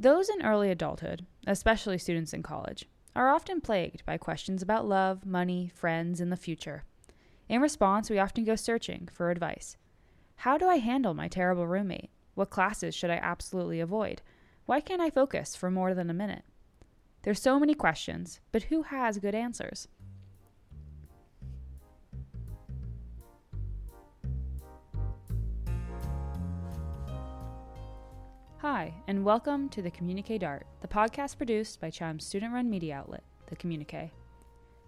Those in early adulthood, especially students in college, are often plagued by questions about love, money, friends, and the future. In response, we often go searching for advice. How do I handle my terrible roommate? What classes should I absolutely avoid? Why can't I focus for more than a minute? There's so many questions, but who has good answers? Hi, and welcome to the Communique Dart, the podcast produced by Chatham's student run media outlet, The Communique.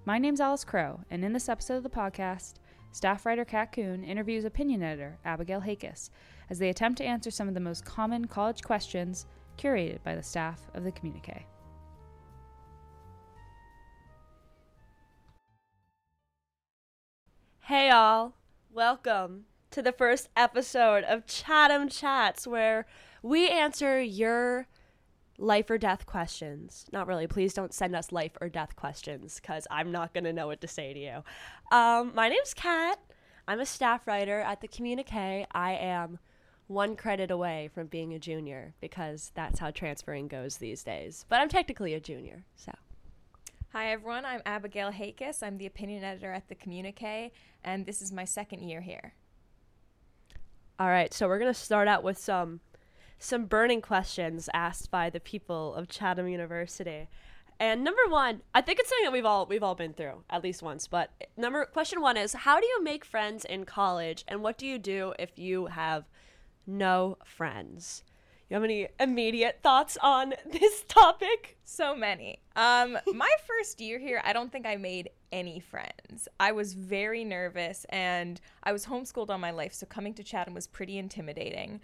My name's Alice Crow, and in this episode of the podcast, staff writer Cat Kuhn interviews opinion editor Abigail Hakas as they attempt to answer some of the most common college questions curated by the staff of The Communique. Hey, all. Welcome to the first episode of Chatham Chats, where we answer your life or death questions. Not really. Please don't send us life or death questions because I'm not going to know what to say to you. Um, my name's Cat. I'm a staff writer at the Communique. I am one credit away from being a junior because that's how transferring goes these days. But I'm technically a junior, so. Hi, everyone. I'm Abigail Hakas. I'm the opinion editor at the Communique, and this is my second year here. All right, so we're going to start out with some some burning questions asked by the people of Chatham University. And number one, I think it's something that we've all we've all been through at least once. But number question one is, how do you make friends in college, and what do you do if you have no friends? You have any immediate thoughts on this topic? So many. Um, my first year here, I don't think I made any friends. I was very nervous, and I was homeschooled all my life, so coming to Chatham was pretty intimidating.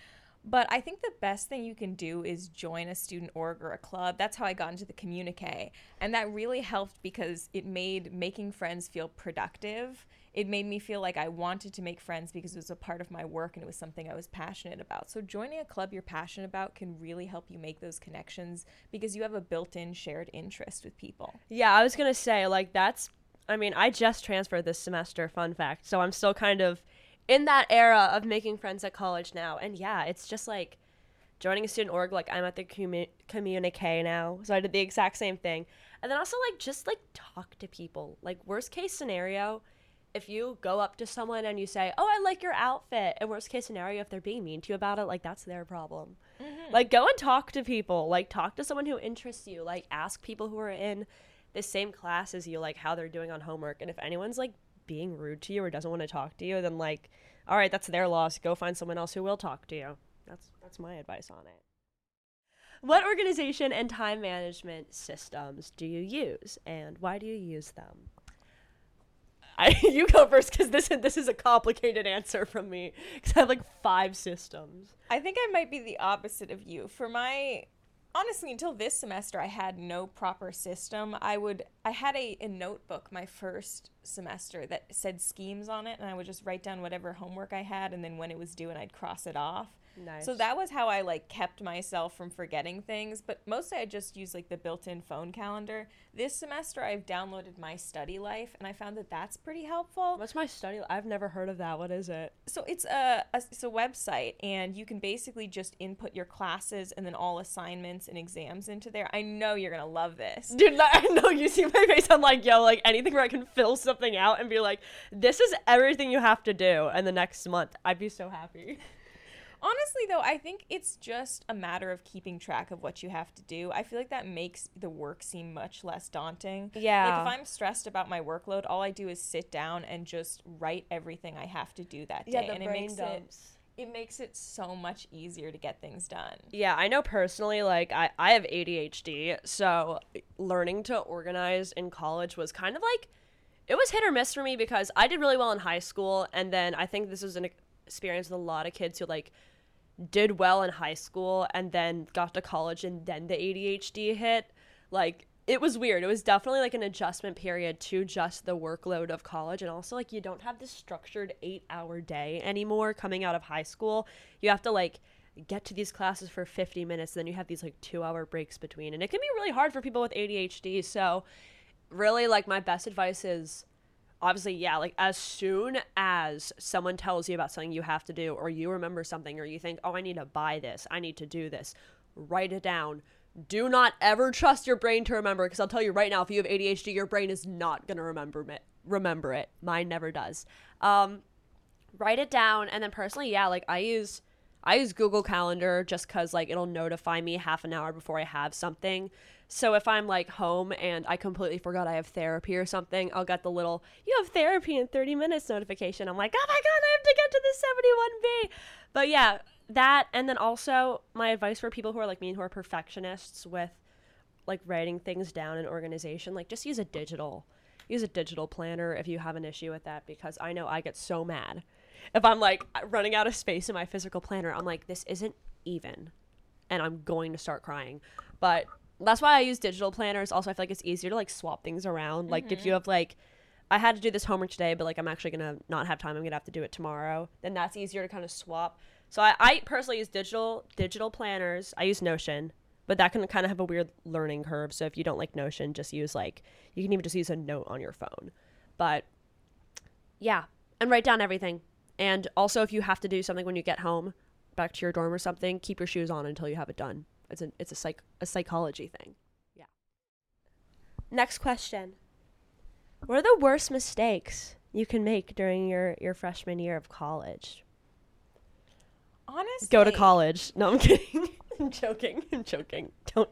But I think the best thing you can do is join a student org or a club. That's how I got into the communique. And that really helped because it made making friends feel productive. It made me feel like I wanted to make friends because it was a part of my work and it was something I was passionate about. So joining a club you're passionate about can really help you make those connections because you have a built-in shared interest with people. Yeah, I was going to say like that's I mean, I just transferred this semester, fun fact. So I'm still kind of in that era of making friends at college now. And yeah, it's just like joining a student org. Like I'm at the commu- communique now, so I did the exact same thing. And then also like just like talk to people. Like worst case scenario, if you go up to someone and you say, "Oh, I like your outfit," and worst case scenario, if they're being mean to you about it, like that's their problem. Mm-hmm. Like go and talk to people. Like talk to someone who interests you. Like ask people who are in the same class as you, like how they're doing on homework. And if anyone's like being rude to you or doesn't want to talk to you, then like, all right, that's their loss. Go find someone else who will talk to you. That's that's my advice on it. What organization and time management systems do you use, and why do you use them? I, you go first because this this is a complicated answer from me because I have like five systems. I think I might be the opposite of you. For my honestly until this semester i had no proper system. I would i had a, a notebook my first semester that said schemes on it and i would just write down whatever homework i had and then when it was due and i'd cross it off Nice. So that was how I like kept myself from forgetting things, but mostly I just use like the built-in phone calendar. This semester I've downloaded MyStudyLife and I found that that's pretty helpful. What's my study I've never heard of that. What is it? So it's a, a it's a website and you can basically just input your classes and then all assignments and exams into there. I know you're going to love this. Dude, I know you see my face I'm like, yo, like anything where I can fill something out and be like, this is everything you have to do in the next month. I'd be so happy. Honestly, though, I think it's just a matter of keeping track of what you have to do. I feel like that makes the work seem much less daunting. Yeah. Like if I'm stressed about my workload, all I do is sit down and just write everything I have to do that day. Yeah, the and brain it makes dumps. it it makes it so much easier to get things done. Yeah, I know personally, like, I, I have ADHD, so learning to organize in college was kind of like, it was hit or miss for me because I did really well in high school, and then I think this was an experience with a lot of kids who, like, did well in high school and then got to college and then the ADHD hit. Like, it was weird. It was definitely like an adjustment period to just the workload of college. And also, like, you don't have this structured eight hour day anymore coming out of high school. You have to, like, get to these classes for 50 minutes. and Then you have these, like, two hour breaks between. And it can be really hard for people with ADHD. So, really, like, my best advice is obviously, yeah, like, as soon as someone tells you about something you have to do, or you remember something, or you think, oh, I need to buy this, I need to do this write it down. Do not ever trust your brain to remember because I'll tell you right now if you have ADHD your brain is not going to remember it. Remember it. Mine never does. Um write it down and then personally yeah like i use i use google calendar just because like it'll notify me half an hour before i have something so if i'm like home and i completely forgot i have therapy or something i'll get the little you have therapy in 30 minutes notification i'm like oh my god i have to get to the 71b but yeah that and then also my advice for people who are like me and who are perfectionists with like writing things down in organization like just use a digital use a digital planner if you have an issue with that because i know i get so mad if I'm like running out of space in my physical planner, I'm like, this isn't even. And I'm going to start crying. But that's why I use digital planners. Also, I feel like it's easier to like swap things around. Like, if you mm-hmm. have like, I had to do this homework today, but like I'm actually gonna not have time. I'm gonna have to do it tomorrow. Then that's easier to kind of swap. So I, I personally use digital digital planners. I use Notion, but that can kind of have a weird learning curve. So if you don't like Notion, just use like you can even just use a note on your phone. But yeah, and write down everything. And also, if you have to do something when you get home, back to your dorm or something, keep your shoes on until you have it done. It's a it's a psych a psychology thing. Yeah. Next question. What are the worst mistakes you can make during your your freshman year of college? Honestly, Go to college. No, I'm kidding. I'm joking. I'm joking. Don't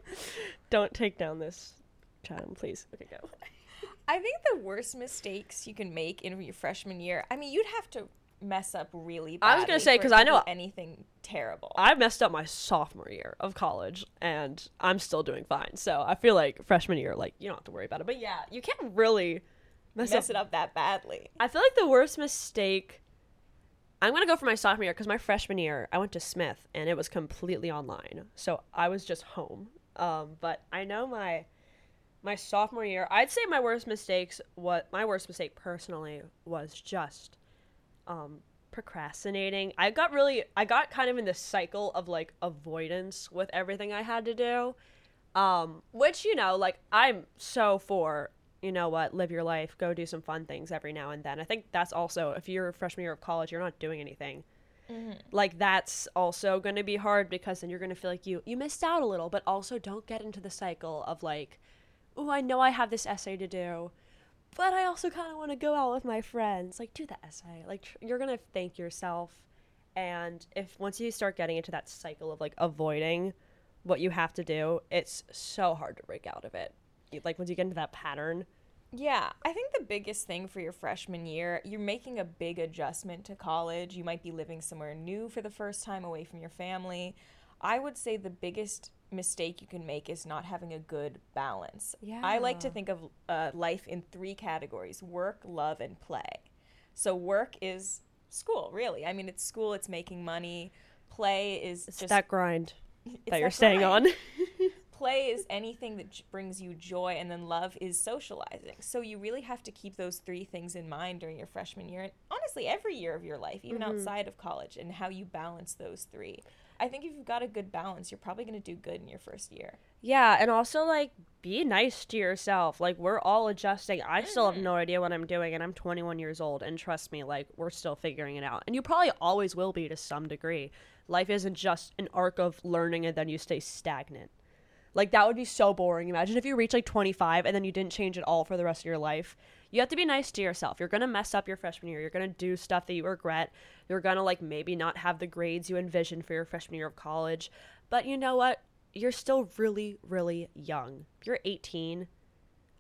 don't take down this child, please. Okay, go. I think the worst mistakes you can make in your freshman year. I mean, you'd have to mess up really. Bad. I was gonna say, because I know- anything terrible. I messed up my sophomore year of college and I'm still doing fine. So I feel like freshman year, like, you don't have to worry about it. But yeah, you can't really mess, mess up. it up that badly. I feel like the worst mistake. I'm going to go for my sophomore year because my freshman year, I went to Smith and it was completely online. So I was just home. Um, but I know my my sophomore year, I'd say my worst mistakes, what my worst mistake personally was just um, procrastinating. I got really, I got kind of in this cycle of like avoidance with everything I had to do. Um, which, you know, like I'm so for, you know what, live your life, go do some fun things every now and then. I think that's also, if you're a freshman year of college, you're not doing anything. Like that's also going to be hard because then you're going to feel like you you missed out a little, but also don't get into the cycle of like, oh, I know I have this essay to do, but I also kind of want to go out with my friends. Like, do the essay. Like, tr- you're gonna thank yourself. And if once you start getting into that cycle of like avoiding what you have to do, it's so hard to break out of it. Like once you get into that pattern. Yeah, I think the biggest thing for your freshman year, you're making a big adjustment to college. You might be living somewhere new for the first time away from your family. I would say the biggest mistake you can make is not having a good balance. Yeah. I like to think of uh, life in three categories work, love, and play. So, work is school, really. I mean, it's school, it's making money. Play is It's just that grind it's that you're that staying on. play is anything that j- brings you joy and then love is socializing so you really have to keep those three things in mind during your freshman year and honestly every year of your life even Mm-hmm. outside of college and how you balance those three i think if you've got a good balance you're probably going to do good in your first year Yeah, and also like be nice to yourself. Like we're all adjusting. I still have no mm-hmm. idea what I'm doing and I'm 21 years old and trust me, like we're still figuring it out. And you probably always will be to some degree. Life isn't just an arc of learning and then you stay stagnant. Like that would be so boring. Imagine if you reach like 25 and then you didn't change at all for the rest of your life. You have to be nice to yourself. You're going to mess up your freshman year. You're going to do stuff that you regret. You're going to like maybe not have the grades you envisioned for your freshman year of college. But you know what? You're still really really young. You're 18.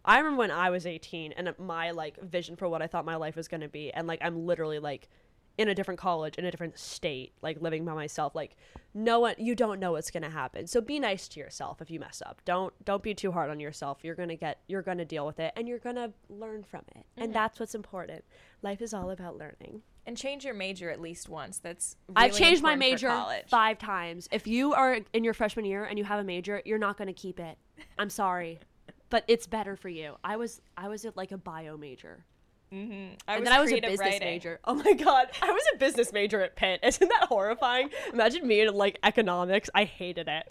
I remember when I was 18 and my like vision for what I thought my life was going to be and like I'm literally like in a different college in a different state like living by myself like no one you don't know what's going to happen. So be nice to yourself if you mess up. Don't don't be too hard on yourself. You're going to get you're going to deal with it and you're going to learn from it. And mm-hmm. that's what's important. Life is all about learning. And change your major at least once. That's I've changed my major five times. If you are in your freshman year and you have a major, you're not going to keep it. I'm sorry, but it's better for you. I was I was at like a bio major, Mhm. I and then I was a business writing. major. Oh my god, I was a business major at Pitt. Isn't that horrifying? Imagine me in like economics. I hated it.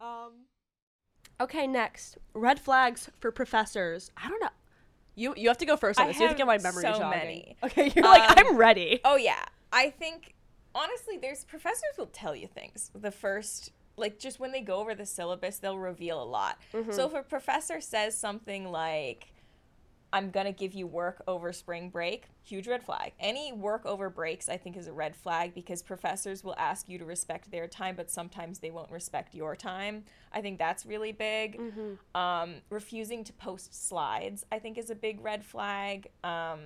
Um. Okay, next red flags for professors. I don't know. You you have to go first on this. You have to get my memory so jogging. many. Okay, you're like Um, I'm ready. Oh yeah, I think honestly, there's professors will tell you things the first like just when they go over the syllabus, they'll reveal a lot. Mm-hmm. So if a professor says something like, I'm going to give you work over spring break, huge red flag. Any work over breaks, I think, is a red flag because professors will ask you to respect their time, but sometimes they won't respect your time. I think that's really big. Mm-hmm. Um, refusing to post slides, I think, is a big red flag. Um,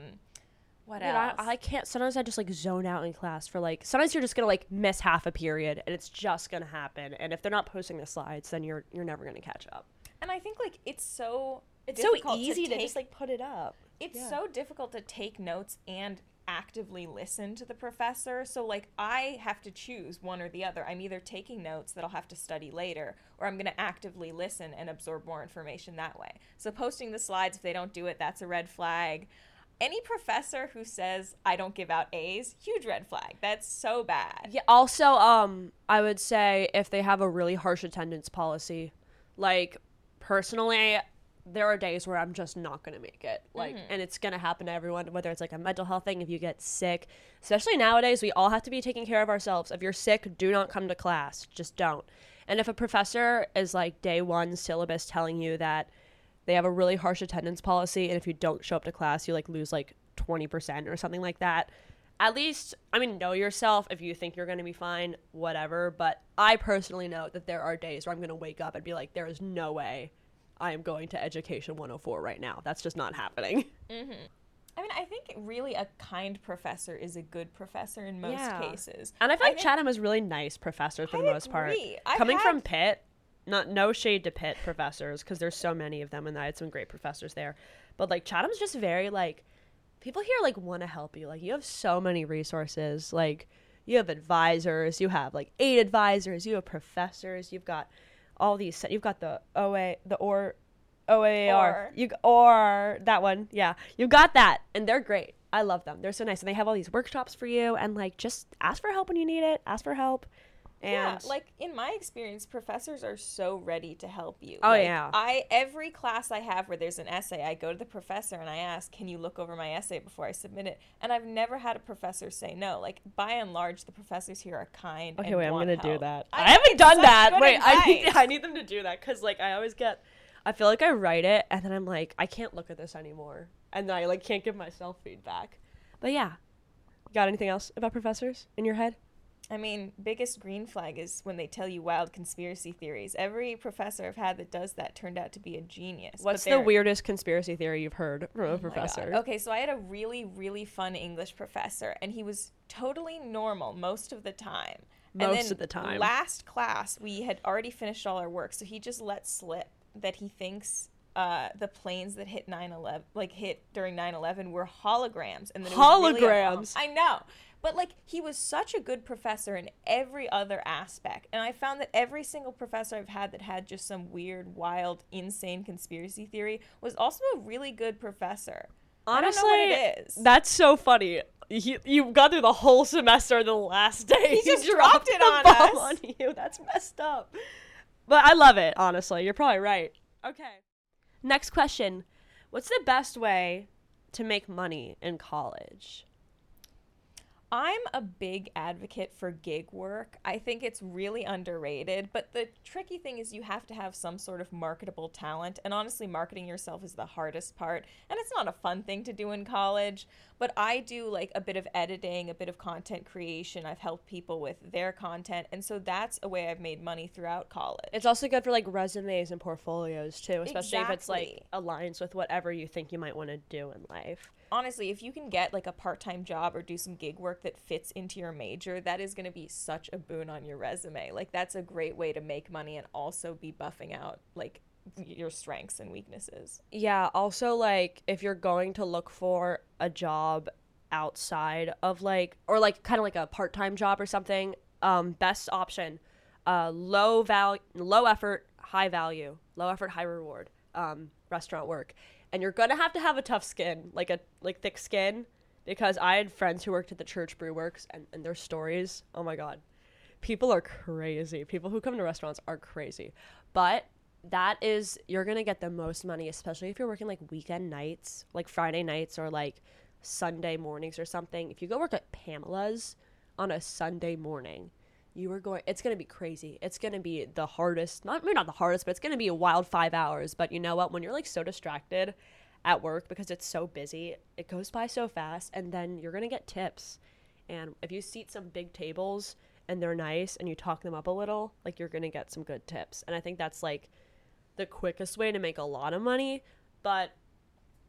what Dude, I, else? I can't. Sometimes I just like zone out in class for like. Sometimes you're just gonna like miss half a period, and it's just gonna happen. And if they're not posting the slides, then you're you're never gonna catch up. and I think, like, it's so. It's so easy to, take- just like put it up. it's Yeah. so difficult to take notes and actively listen to the professor. So like I have to choose one or the other. I'm either taking notes that I'll have to study later or I'm going to actively listen and absorb more information that way. So posting the slides if they don't do it, that's a red flag. Any professor who says I don't give out A's, huge red flag. That's so bad. Yeah. Also, um, I would say if they have a really harsh attendance policy, like personally, there are days where I'm just not gonna make it. Like, mm-hmm. and it's gonna happen to everyone, whether it's like a mental health thing, if you get sick. Especially nowadays, we all have to be taking care of ourselves. If you're sick, do not come to class. Just don't. And if a professor is like day one syllabus telling you that they have a really harsh attendance policy, and if you don't show up to class, you like lose like 20% or something like that. At least, I mean, know yourself. If you think you're going to be fine, whatever. But I personally know that there are days where I'm going to wake up and be like, there is no way I am going to Education 104 right now. That's just not happening. Mm-hmm. I mean, I think really a kind professor is a good professor in most Yeah. cases. And I feel like think- Chatham is really nice professors for the I most part. I've Coming had- from Pitt, not no shade to Pitt professors because there's so many of them, and I had some great professors there. But like Chatham's just very like people here like want to help you. Like you have so many resources. Like you have advisors, you have like eight advisors, you have professors, you've got all these. You've got the OA, the or. OAR. Or. You or that one. Yeah. you've got that. And they're great. I love them. They're so nice. And they have all these workshops for you and like just ask for help when you need it. Ask for help. And yeah, like in my experience, professors are so ready to help you. Oh, Like, yeah. I every class I have where there's an essay, I go to the professor and I ask, "Can you look over my essay before I submit it?" And I've never had a professor say no. Like by and large, the professors here are kind. Okay, wait, I'm gonna do that. I I, haven't done that. Wait, I need. I need them to do that because like I always get, I feel like I write it and then I'm like I can't look at this anymore, and then I like can't give myself feedback. But yeah, you got anything else about professors in your head? I mean, biggest green flag is when they tell you wild conspiracy theories. Every professor I've had that does that turned out to be a genius. What's the weirdest conspiracy theory you've heard from a Oh professor? Okay, so I had a really, really fun English professor, and he was totally normal most of the time. And Most then of the time. Last class, we had already finished all our work, so he just let slip that he thinks uh, the planes that hit 9/11, like hit during 9/11, were holograms, and then it was really. Holograms? I know. But like he was such a good professor in every other aspect. And I found that every single professor I've had that had just some weird, wild, insane conspiracy theory was also a really good professor. Honestly, I don't know what it is. that's so funny. You, you got through the whole semester the last day. He just you dropped it on us. on you. That's messed up. But I love it, honestly. You're probably right. Okay. Next question. What's the best way to make money in college? I'm a big advocate for gig work. I think it's really underrated, but the tricky thing is you have to have some sort of marketable talent. And honestly, marketing yourself is the hardest part. And it's not a fun thing to do in college, but I do like a bit of editing, a bit of content creation. I've helped people with their content. And so that's a way I've made money throughout college. It's also good for like resumes and portfolios too, especially if it's like Exactly. aligns with whatever you think you might want to do in life. Honestly, if you can get like a part time job or do some gig work that fits into your major, that is going to be such a boon on your resume. Like, that's a great way to make money and also be buffing out like your strengths and weaknesses. Yeah, also like if you're going to look for a job outside of like or like kind of like a part-time job or something, um best option uh low value low effort, high value, low effort, high reward um restaurant work. And you're to have to have a tough skin, like a like thick skin because I had friends who worked at the Church Brew Works and, and their stories, oh my god. People are crazy. People who come to restaurants are crazy. But that is you're gonna get the most money, especially if you're working like weekend nights, like Friday nights or like Sunday mornings or something. If you go work at Pamela's on a Sunday morning, you are going it's going to be crazy. It's going to be the hardest not maybe not the hardest but it's going to be a wild five hours. But you know what? When you're like so distracted at work because it's so busy it goes by so fast and then you're going to get tips. And if you seat some big tables and they're nice and you talk them up a little like you're going to get some good tips. And i think that's like the quickest way to make a lot of money. But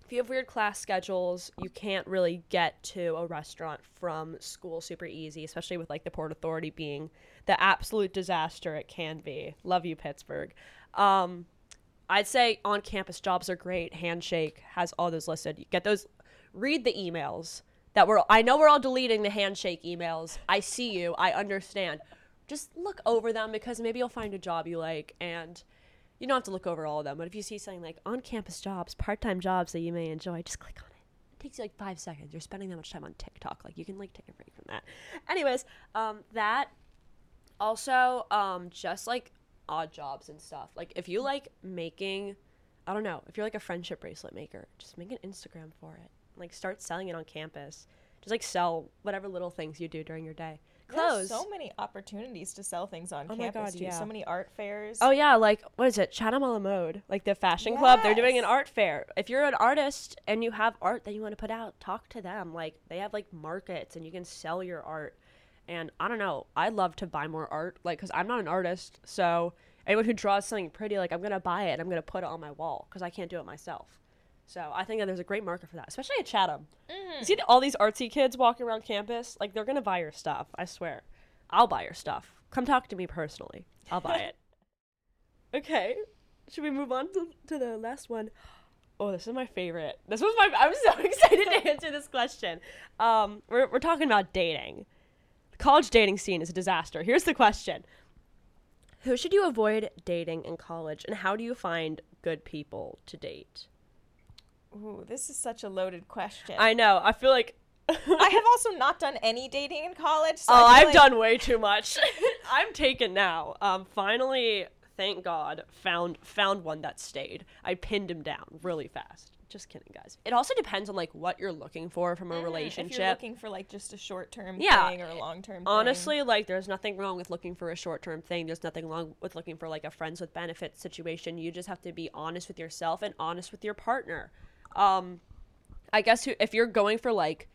if you have weird class schedules, you can't really get to a restaurant from school super easy, especially with like the Port Authority being the absolute disaster it can be. Love you, Pittsburgh. Um, I'd say on campus jobs are great. Handshake has all those listed. You get those, read the emails that we're, I know we're all deleting the Handshake emails. I see you, I understand. Just look over them because maybe you'll find a job you like and you don't have to look over all of them, but if you see something like on campus jobs, part time jobs that you may enjoy, just click on it. It takes you like five seconds. You're spending that much time on TikTok. Like you can like take a break from that. Anyways, um, that also um just like odd jobs and stuff. Like if you like making I don't know, if you're like a friendship bracelet maker, just make an Instagram for it. Like start selling it on campus. Just like sell whatever little things you do during your day. Clothes. There's so many opportunities to sell things on Oh my campus God, too. yeah. So many art fairs. Oh yeah, like what is it? Chatham mode, like the fashion club. They're doing an art fair. If you're an artist and you have art that you want to put out, talk to them. Like they have like markets and you can sell your art. And I don't know, I'd love to buy more art, like because I'm not an artist. So anyone who draws something pretty, like I'm gonna buy it and I'm gonna put it on my wall because I can't do it myself. So I think that there's a great market for that, especially at Chatham. You see all these artsy kids walking around campus, like they're gonna buy your stuff. I swear, I'll buy your stuff. Come talk to me personally. I'll buy it. Okay, should we move on to, to the last one? Oh, this is my favorite. This was my. I'm so excited to answer this question. Um, we're we're talking about dating. The college dating scene is a disaster. Here's the question: Who should you avoid dating in college, and how do you find good people to date? Ooh, this is such a loaded question. I know. I feel like. I have also not done any dating in college. So Oh, I've like- done way too much. I'm taken now. Um, finally, thank God, found found one that stayed. I pinned him down really fast. Just kidding, guys. It also depends on like what you're looking for from a Mhm, If relationship. you're looking for like just a short term Yeah. thing or a long term Honestly, like there's nothing wrong with looking for a short term thing. There's nothing wrong with looking for like a friends with benefits situation. You just have to be honest with yourself and honest with your partner. Um, I guess if you're going for like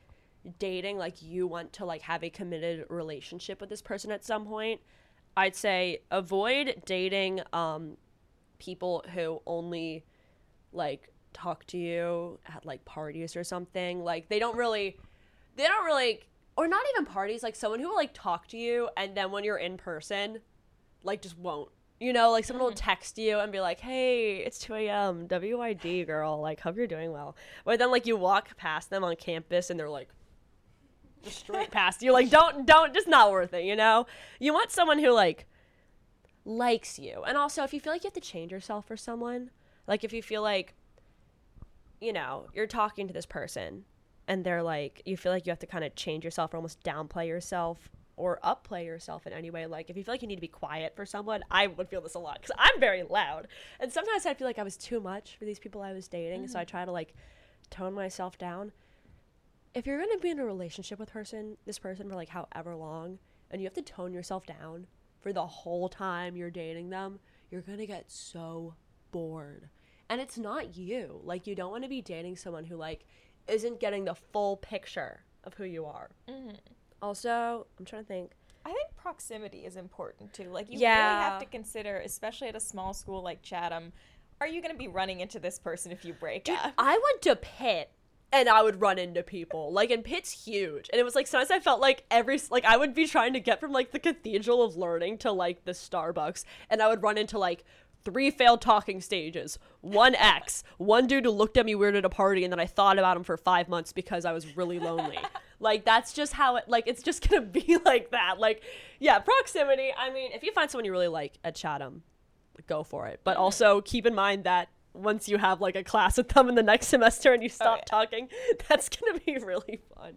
dating, like you want to like have a committed relationship with this person at some point, I'd say avoid dating um people who only like talk to you at like parties or something. Like they don't really they don't really or not even parties, like someone who will like talk to you and then when you're in person, like just won't. You know, like someone will mm-hmm. text you and be like, Hey, it's 2 a.m. WID girl, like hope you're doing well. But then like you walk past them on campus and they're like just straight past you. Like don't don't just not worth it, you know? You want someone who like likes you. And also if you feel like you have to change yourself for someone, like if you feel like you know, you're talking to this person and they're like you feel like you have to kind of change yourself or almost downplay yourself or upplay yourself in any way. Like if you feel like you need to be quiet for someone i would feel this a lot because i'm very loud. And sometimes i feel like i was too much for these people i was dating so i try to like tone myself down. If you're going to be in a relationship with person this person for like however long and you have to tone yourself down for the whole time you're dating them you're going to get so bored. And it's not you. Like you don't want to be dating someone who like isn't getting the full picture of who you are. Mhm. Also i'm trying to think I think proximity is important too. Like you really have to consider, especially at a small school like Chatham, are you going to be running into this person if you break Dude, up? I went to Pitt and I would run into people. Like, and Pitt's huge. And it was like, sometimes I felt like every, like, I would be trying to get from like the Cathedral of Learning to like the Starbucks. And I would run into like three failed talking stages, one ex, one dude who looked at me weird at a party. And then I thought about him for five months because I was really lonely. like, that's just how it, like, it's just gonna be like that. Like, yeah, proximity. I mean, if you find someone you really like at Chatham, go for it. But mm-hmm. also keep in mind that once you have like a class with them in the next semester and you oh, stop yeah. talking, that's gonna be really fun.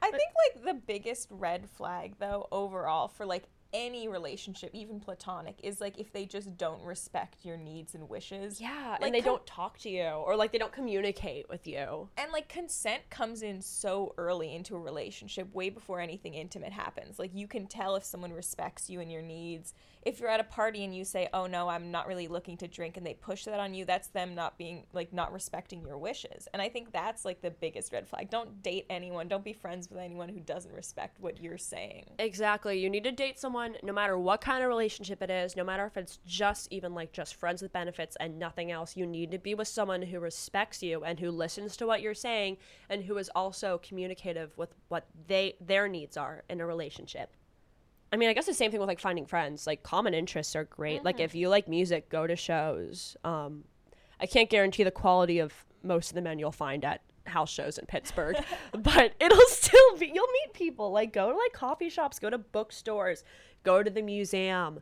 I think like the biggest red flag though overall for like any relationship, even platonic, is like if they just don't respect your needs and wishes. Yeah, Like, and they com- don't talk to you or like they don't communicate with you. And like consent comes in so early into a relationship, way before anything intimate happens. Like you can tell if someone respects you and your needs. If you're at a party and you say, "Oh no, I'm not really looking to drink," and they push that on you, that's them not being like not respecting your wishes. And I think that's like the biggest red flag. Don't date anyone. Don't be friends with anyone who doesn't respect what you're saying. Exactly. You need to date someone no matter what kind of relationship it is, no matter if it's just even like just friends with benefits and nothing else. You need to be with someone who respects you and who listens to what you're saying and who is also communicative with what they their needs are in a relationship. I mean, I guess the same thing with like finding friends. Like common interests are great. Like if you like music, go to shows. Um I can't guarantee the quality of most of the men you'll find at house shows in Pittsburgh, but it'll still be you'll meet people. Like go to like coffee shops, go to bookstores, go to the museum,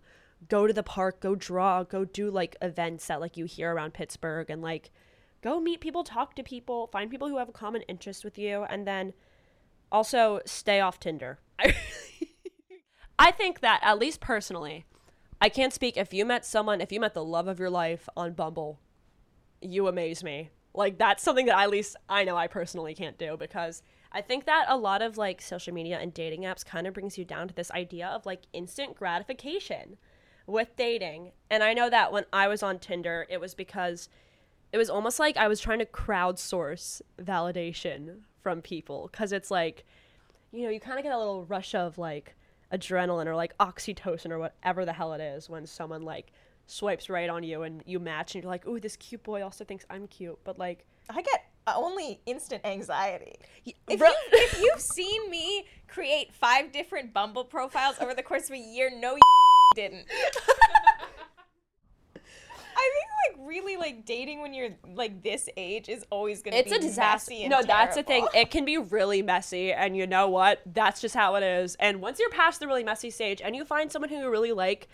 go to the park, go draw, go do like events that like you hear around Pittsburgh and like go meet people, talk to people, find people who have a common interest with you and then also stay off Tinder. I I think that at least personally, I can't speak if you met someone, if you met the love of your life on Bumble, you amaze me. Like that's something that at least I know I personally can't do because I think that a lot of like social media and dating apps kind of brings you down to this idea of like instant gratification with dating. And I know that when I was on Tinder, it was because it was almost like I was trying to crowdsource validation from people because it's like you know, you kind of get a little rush of like adrenaline or like oxytocin or whatever the hell it is when someone like swipes right on you and you match and you're like, "Ooh, this cute boy also thinks I'm cute." But like I get uh, only instant anxiety. If, Bro- you, if you've seen me create five different Bumble profiles over the course of a year, no, you didn't. I think like really like dating when you're like this age is always gonna it's be a disaster. No, that's the thing. It can be really messy, and you know what? That's just how it is. And once you're past the really messy stage, and you find someone who you really like,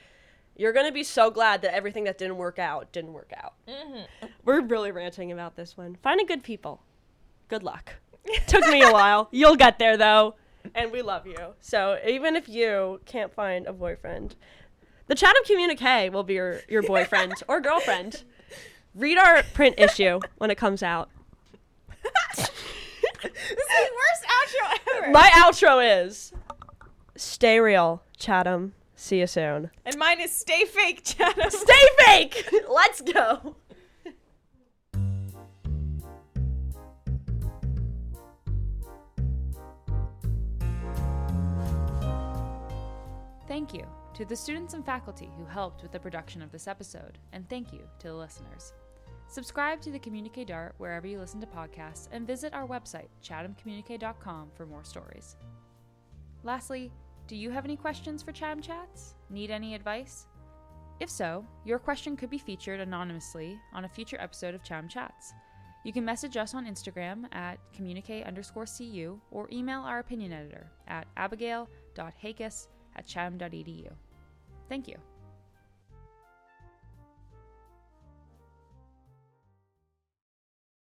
you're gonna be so glad that everything that didn't work out didn't work out. Mm-hmm. We're really ranting about this one. Finding good people. Good luck. Took me a while. You'll get there though, and we love you. So even if you can't find a boyfriend, the Chatham Communique will be your your boyfriend or girlfriend. Read our print issue when it comes out. this is the worst outro ever. My outro is stay real, Chatham. See you soon. and mine is stay fake, Chatham. Stay fake. Let's go. Thank you to the students and faculty who helped with the production of this episode, and thank you to the listeners. Subscribe to the Communique Dart wherever you listen to podcasts and visit our website, chathamcommunique.com, for more stories. Lastly, do you have any questions for Chatham Chats? Need any advice? If so, your question could be featured anonymously on a future episode of Chatham Chats. You can message us on Instagram at communique underscore cu or email our opinion editor at abigail.hakas at chatham.edu. Thank you.